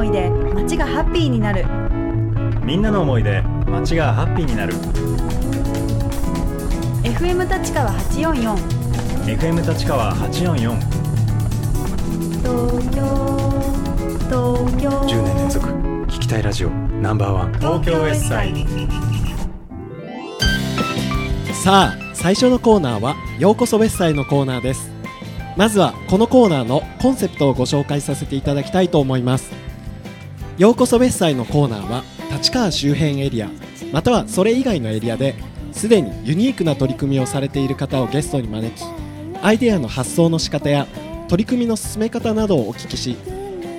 思いで街がハッピーになる。みんなの思いで街がハッピーになる。FM 立川844 FM 立川844東京東京。10年連続。聞きたいラジオ。ナンバーワン。東京 S サイさあ最初のコーナーはようこそベッサイのコーナーです。まずはこのコーナーのコンセプトをご紹介させていただきたいと思いますようこそベッサイのコーナーは立川周辺エリアまたはそれ以外のエリアですでにユニークな取り組みをされている方をゲストに招きアイデアの発想の仕方や取り組みの進め方などをお聞きし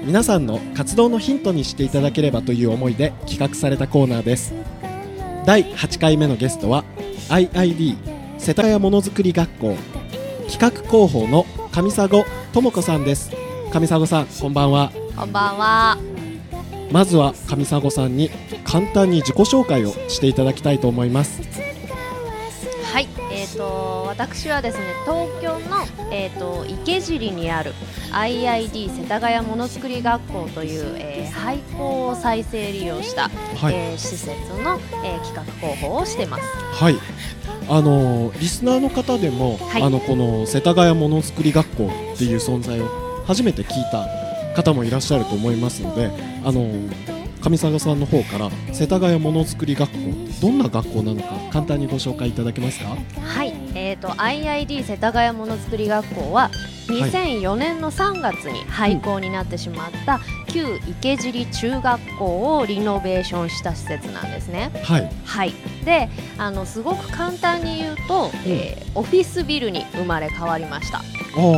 皆さんの活動のヒントにしていただければという思いで企画されたコーナーです。第8回目のゲストは IID 世田谷ものづくり学校企画広報の上佐護智子さんです。上佐護さんこんばんは。こんばんは。まずは上佐護さんに簡単に自己紹介をしていただきたいと思います。はい、えっ、と私はですね東京のえっ、と池尻にある IID 世田谷ものづくり学校という、えー廃校を再生利用した、はい。えー施設の、えー企画広報をしてます。はい。あのーリスナーの方でも、はい。あのこの世田谷ものづくり学校っていう存在を初めて聞いた方もいらっしゃると思いますのであのー上佐賀さんの方から世田谷ものづくり学校どんな学校なのか簡単にご紹介いただけますか？はい、えっ、と IID 世田谷ものづくり学校は2004年の3月に廃校になってしまった旧池尻中学校をリノベーションした施設なんですね。はい。はい、であのすごく簡単に言うと、えーオフィスビルに生まれ変わりました。あ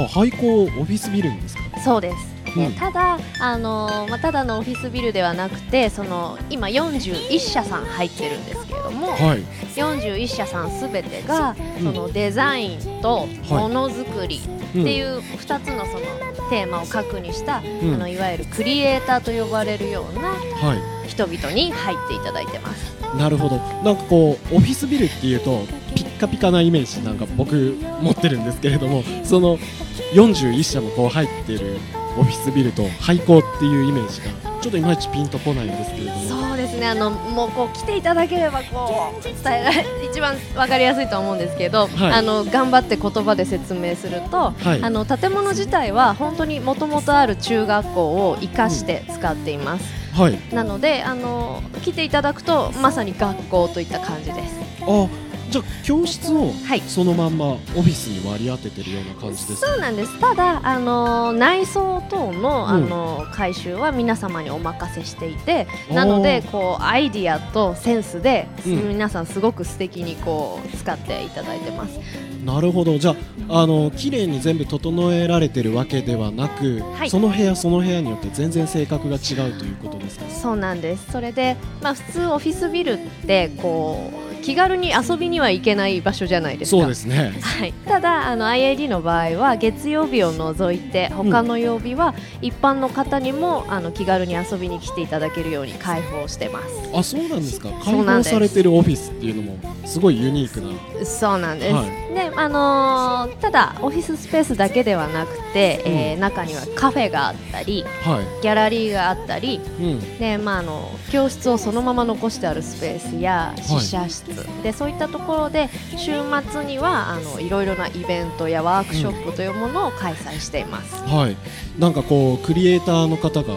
あ廃校オフィスビルにですか？そうです、でうん。ただ、あのーまあ、ただのオフィスビルではなくてその今41社さん入ってるんですけれどもはい。41社さんすべてが、うん。そのデザインとものづくりっていう2つのそのテーマを核にした、うん。あのいわゆるクリエイターと呼ばれるようなは人々に入っていただいてます。いなるほど。なんかこうオフィスビルっていうとピッカピカなイメージなんか僕持ってるんですけれどもその41社もこう入ってるオフィスビルと廃校っていうイメージがちょっといまいちピンとこないんですけれども。そうですね。あのもうこう来ていただければこう伝えられ一番わかりやすいと思うんですけど、はい。あの頑張って言葉で説明すると、はい。あの建物自体は本当にもともとある中学校を生かして使っています、はい。なのであの来ていただくとまさに学校といった感じです。あじゃあ教室をはい。そのまんまオフィスに割り当ててるような感じですか？そうなんです。ただあの内装等の,、うん。あの改修は皆様にお任せしていておー。なのでこうアイディアとセンスで、うん。皆さんすごく素敵にこう使っていただいてます。なるほど。じゃああの綺麗に全部整えられてるわけではなく、はい。その部屋その部屋によって全然性格が違うということですか？そうなんです。それで、まあ、普通オフィスビルってこう気軽に遊びには行けない場所じゃないですか。そうですね。はい、ただあの IID の場合は月曜日を除いて他の曜日は一般の方にもあの気軽に遊びに来ていただけるように開放してます。あそうなんですか。開放されてるオフィスっていうのもすごいユニークな。そうなんです、はであのーただオフィススペースだけではなくて、えー中にはカフェがあったりはギャラリーがあったりい、うん、で、まあ、あの教室をそのまま残してあるスペースや試写室、でそういったところで週末にはあのいろいろなイベントやワークショップというものを開催しています。はいなんかこうクリエイターの方が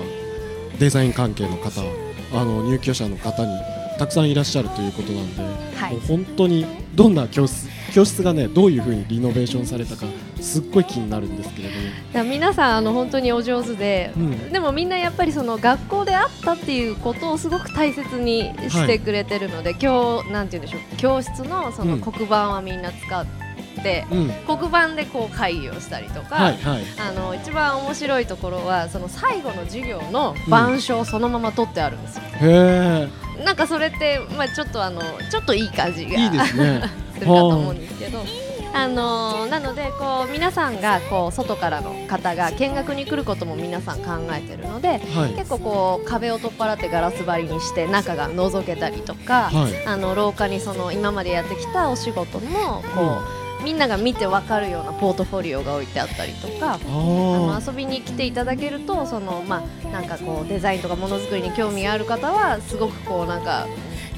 デザイン関係の方あの入居者の方にたくさんいらっしゃるということなんで、はい。もう本当にどんな教室教室がねどういう風にリノベーションされたかすっごい気になるんですけれども、皆さんあの本当にお上手で、うん。でもみんなやっぱりその学校であったっていうことをすごく大切にしてくれてるので、今日なんて言うんでしょう教室のそのうん。黒板はみんな使って、うん、黒板でこう会議をしたりとか、はいはい。あの一番面白いところはその最後の授業の板書をそのまま取ってあるんですよ。へなんかそれってまあちょっとあのちょっといい感じがえいいですね。するかと思うんですけど。あのなのでこう皆さんがこう外からの方が見学に来ることも皆さん考えてるのではい。結構こう壁を取っ払ってガラス張りにして中が覗けたりとか、はい。あの廊下にその今までやってきたお仕事もこう、みんなが見てわかるようなポートフォリオが置いてあったりとかあのあ遊びに来ていただけるとその、まあ、なんかこうデザインとかものづくりに興味がある方はすごくこうなんか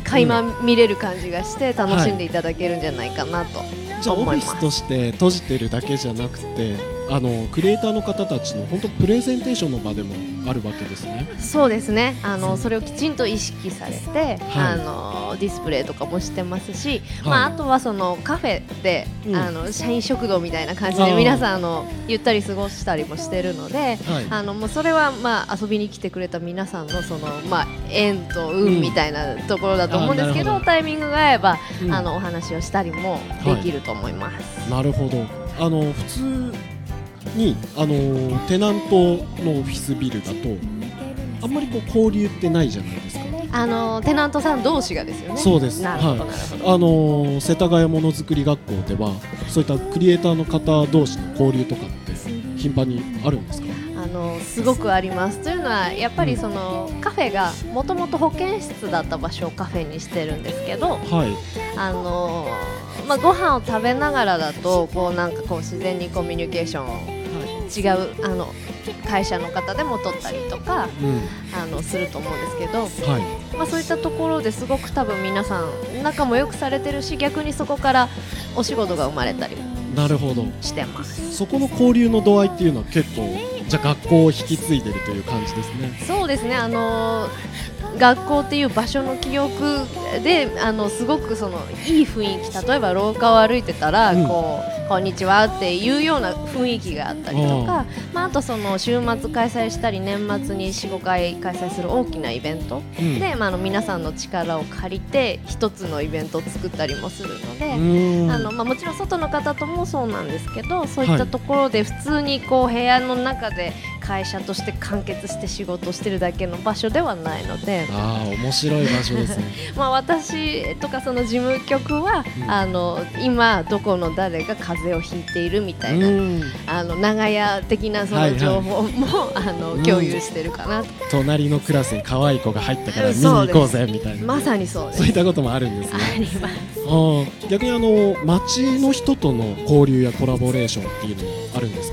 垣間見れる感じがして楽しんでいただけるんじゃないかなと、あじゃあオフィスとして閉じてるだけじゃなくてあのクリエイターの方たちの本当プレゼンテーションの場でもあるわけですね。そうですね。あのそれをきちんと意識されて、はい。あのディスプレイとかもしてますし、はい。まあ、あとはそのカフェで、うん。あの社員食堂みたいな感じで皆さんあのゆったり過ごしたりもしてるので。はい。あのもうそれはまあ遊びに来てくれた皆さんのそのまあ縁と運みたいなところだと思うんですけど、うんど。タイミングが合えば、うん。あのお話をしたりもできると思います。なるほど。あの普通にあのテナントのオフィスビルだとあんまりこう交流ってないじゃないですか。あのテナントさん同士がですよね。そうですはい。あの世田谷ものづくり学校ではそういったクリエイターの方同士の交流とかって頻繁にあるんですか？あのすごくありますというのはやっぱりそのカフェがもともと保健室だった場所をカフェにしてるんですけどはいあの、まあ、ご飯を食べながらだとこうなんかこう自然にコミュニケーションを違うあの会社の方でも取ったりとかうん。あのすると思うんですけど、はい。まあ、そういったところですごく多分皆さん仲も良くされてるし逆にそこからお仕事が生まれたりもなるほど。してます。そこの交流の度合いっていうのは結構じゃあ学校を引き継いでるという感じですね。そうですね。あの学校っていう場所の記憶であのすごくそのいい雰囲気例えば廊下を歩いてたら、うん。こうこんにちはっていうような雰囲気があったりとか、まあ、あとその週末開催したり年末に45回開催する大きなイベント。うん。で、まあ、あの皆さんの力を借りて一つのイベントを作ったりもするので。あのまあ、もちろん外の方ともそうなんですけどそういったところで普通にこう部屋の中で会社として完結して仕事をしてるだけの場所ではないので、ああ面白い場所ですね。まあ、私とかその事務局は、うん。あの今どこの誰が風邪をひいているみたいな、うん。あの長屋的なそはいはい。の情報も、あのうん。共有してるかなと、隣のクラスに可愛い子が入ったから見に行こうぜみたいなまさにそうです。そういったこともあるんですね。あります。あー逆にあの街の人との交流やコラボレーションっていうのもあるんです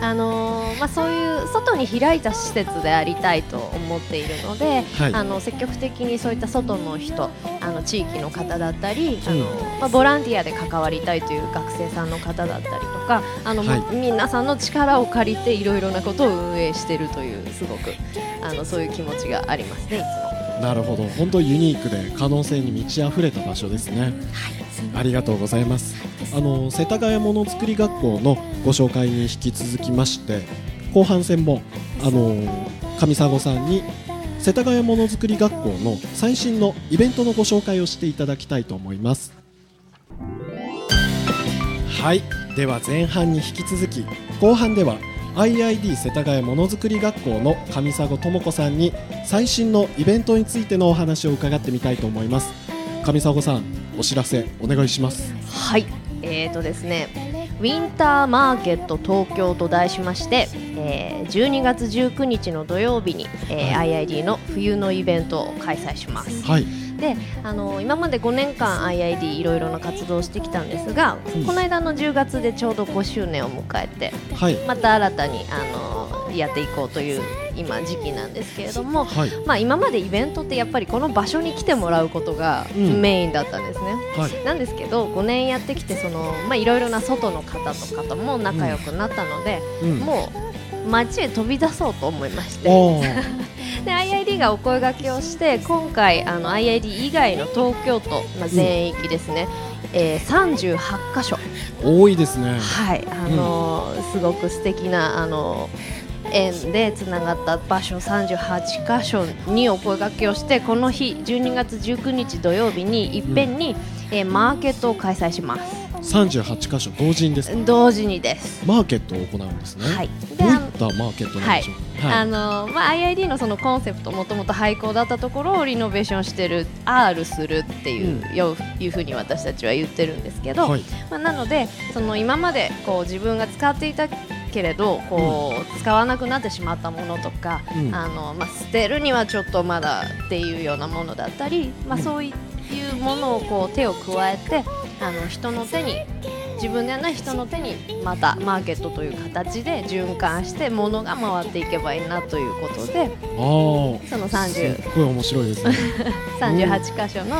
あのーまあ、そういう外に開いた施設でありたいと思っているので、はい。あの積極的にそういった外の人あの地域の方だったり、あうん。のまあ、ボランティアで関わりたいという学生さんの方だったりとかあの、はい。皆さんの力を借りていろいろなことを運営しているというすごくあのそういう気持ちがありますねいつも。なるほど。本当ユニークで可能性に満ち溢れた場所ですね。ありがとうございます。あの世田谷ものづくり学校のご紹介に引き続きまして後半戦もあの上佐護さんに世田谷ものづくり学校の最新のイベントのご紹介をしていただきたいと思います。はい。では前半に引き続き後半では IID 世田谷ものづくり学校の上佐護智子さんに最新のイベントについてのお話を伺ってみたいと思います。上佐護さんお知らせお願いします。はい、えーとですね、ウィンターマーケット東京と題しまして、えー12月19日の土曜日に、えーは IID の冬のイベントを開催します。はいで、あの今まで5年間 IID いろいろな活動をしてきたんですが、うん。この間の10月でちょうど5周年を迎えて、はい。また新たにあのやっていこうという今時期なんですけれども、はい。まあ今までイベントってやっぱりこの場所に来てもらうことがうん。メインだったんですね。はい。なんですけど5年やってきてそのまあいろいろな外の方とかとも仲良くなったので、うん。もう街へ飛び出そうと思いまして で IID がお声掛けをして今回あの IID 以外の東京都、まあ、全域ですね、えー、38箇所。多いですね。はい。あのーすごく素敵なあのー縁でつながった場所38箇所にお声掛けをしてこの日12月19日土曜日にいっぺんに、えーマーケットを開催します。38箇所。同時にですか？同時にです。マーケットを行うんですね。はい、であのったマーケットなんでしょうかあのまあ、IID のそのコンセプトもともと廃校だったところをリノベーションしてる R するっていう,、よいうふうに私たちは言ってるんですけど、はい。まあ、なのでその今までこう自分が使っていたけれどこう、使わなくなってしまったものとか、うん。あのまあ、捨てるにはちょっとまだっていうようなものだったり、まあ、うん。そういうものをこう手を加えてあの人の手に自分ではない人の手にまたマーケットという形で循環して物が回っていけばいいなということでその30すっごい面白いですね。38箇所の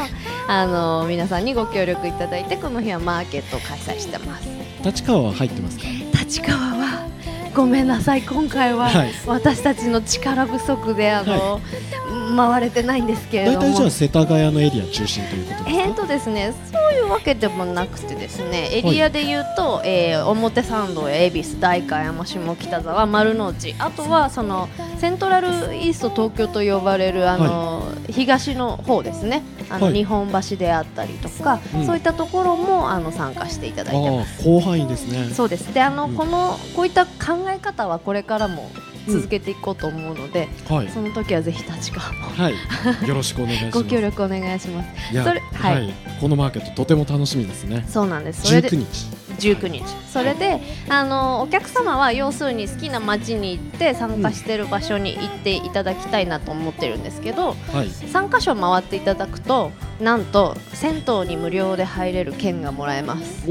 あの皆さんにご協力いただいてこの日はマーケットを開催してます。立川は入ってますか？立川はごめんなさい。今回ははい。私たちの力不足であの、回れてないんですけれども。大体じゃあ世田谷のエリア中心ということですか？えーとですね、そういうわけでもなくてですねエリアで言うと、えー表参道や恵比寿代官山下北沢丸の内あとはそのセントラルイースト東京と呼ばれるあの、東の方ですねあの、はい。日本橋であったりとか、うん。そういったところもあの参加していただいてまああ広範囲ですね。す。そうです。であの、うん。このこういった考え方はこれからも続けていこうと思うので、はい。その時はぜひ立川もはい。よろしくお願いします。ご協力お願いします。それは、はいい。このマーケットとても楽しみですね。そうなんです。それで19日19日。それであのお客様は要するに好きな街に行って参加してる場所に行っていただきたいなと思ってるんですけどはい。3カ所回っていただくとなんと銭湯に無料で入れる券がもらえます。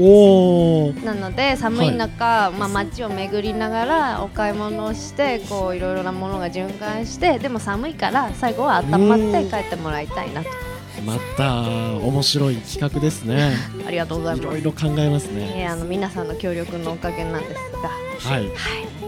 なので寒い中、まあ、街を巡りながらお買い物をしてこういろいろなものが循環してでも寒いから最後は温まって帰ってもらいたいなとまた面白い企画ですね。ありがとうございいます。ろいろ考えますね。えーあの皆さんの協力のおかげなんですが。はい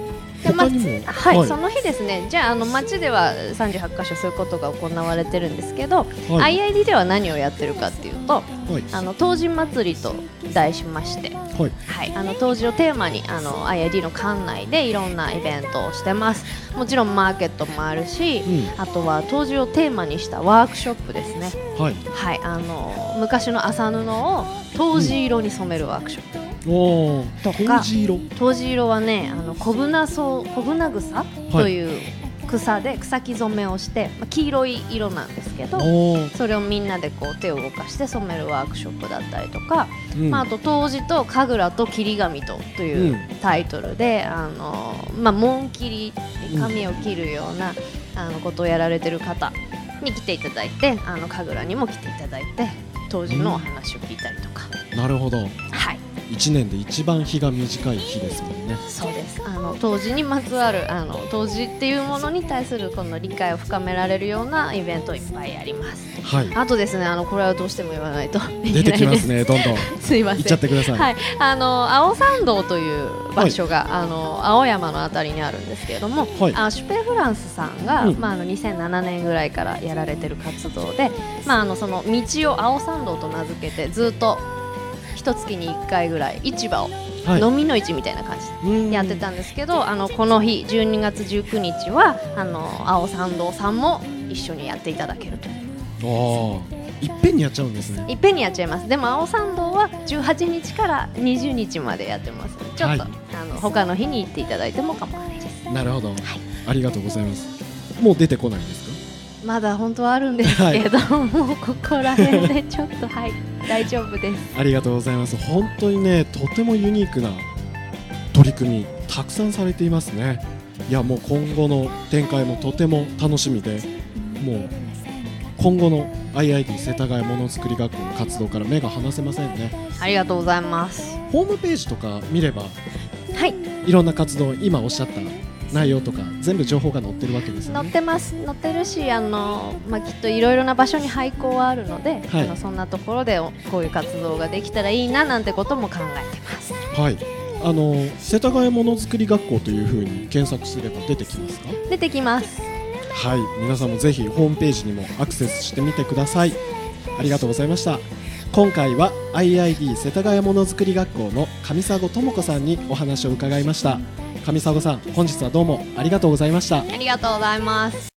でま他にも？はい、その日ですね、じゃああの街では38箇所そういうことが行われてるんですけど、はい。IID では何をやってるかっていうと、はい。あの冬至祭りと題しまして、はい。はい、あの冬至をテーマにあの IID の館内でいろんなイベントをしてます。もちろんマーケットもあるし、うん。あとは冬至をテーマにしたワークショップですね。はい。はい、あの昔の麻布を冬至色に染めるワークショップ。おおとか冬至色はねあのコブナソウコブナグサという草で草木染めをして、まあ、黄色い色なんですけどそれをみんなでこう手を動かして染めるワークショップだったりとか、うん。まあ、あと冬至と神楽と霧神とといううタイトルで、あのまあ、紋切り髪を切るような、あのことをやられてる方に来ていただいてあの神楽にも来ていただいて冬至のお話を聞いたりとか、なるほどはい一年で一番日が短い日ですもんね。そうです。あの当時にまつわるあの当時っていうものに対するこの理解を深められるようなイベントいっぱいあります。はい。あとですねあのこれはどうしても言わないとい出てきますねどんどん。すいません。行っちゃってください。はい、あの青山道という場所が、あの青山のあたりにあるんですけれども、はい。あシュペフランスさんが、うん。まあ、あの2007年ぐらいからやられてる活動で、まあ、あのその道を青山道と名付けてずっと一月に1回ぐらい市場を、はい。飲みの市みたいな感じでうん。やってたんですけど、あのこの日12月19日はあの青山道さんも一緒にやっていただけると。いっぺんにやっちゃうんですね。いっぺんにやっちゃいます。でも青山道は18日から20日までやってます。ちょっと、はい。あの他の日に行っていただいても構わないです。なるほど、ありがとうございます。もう出てこないんですか？まだ本当はあるんですけど、もうここら辺でちょっとはい。大丈夫です。ありがとうございます。本当にねとてもユニークな取り組みたくさんされていますね。いやもう今後の展開もとても楽しみでもう今後の IID 世田谷ものづくり学校の活動から目が離せませんね。ありがとうございます。ホームページとか見ればはい。いろんな活動今おっしゃった内容とか全部情報が載ってるわけですよね。載ってます。載ってるしあの、まあ、きっといろいろな場所に廃校はあるので、はい。あのそんなところでおこういう活動ができたらいいななんてことも考えてます。はい。あの世田谷ものづくり学校というふうに検索すれば出てきますか？出てきます。はい。皆さんもぜひホームページにもアクセスしてみてください。ありがとうございました。今回は IID 世田谷ものづくり学校の上佐智子さんにお話を伺いました上沢さん本日はどうもありがとうございました。ありがとうございます。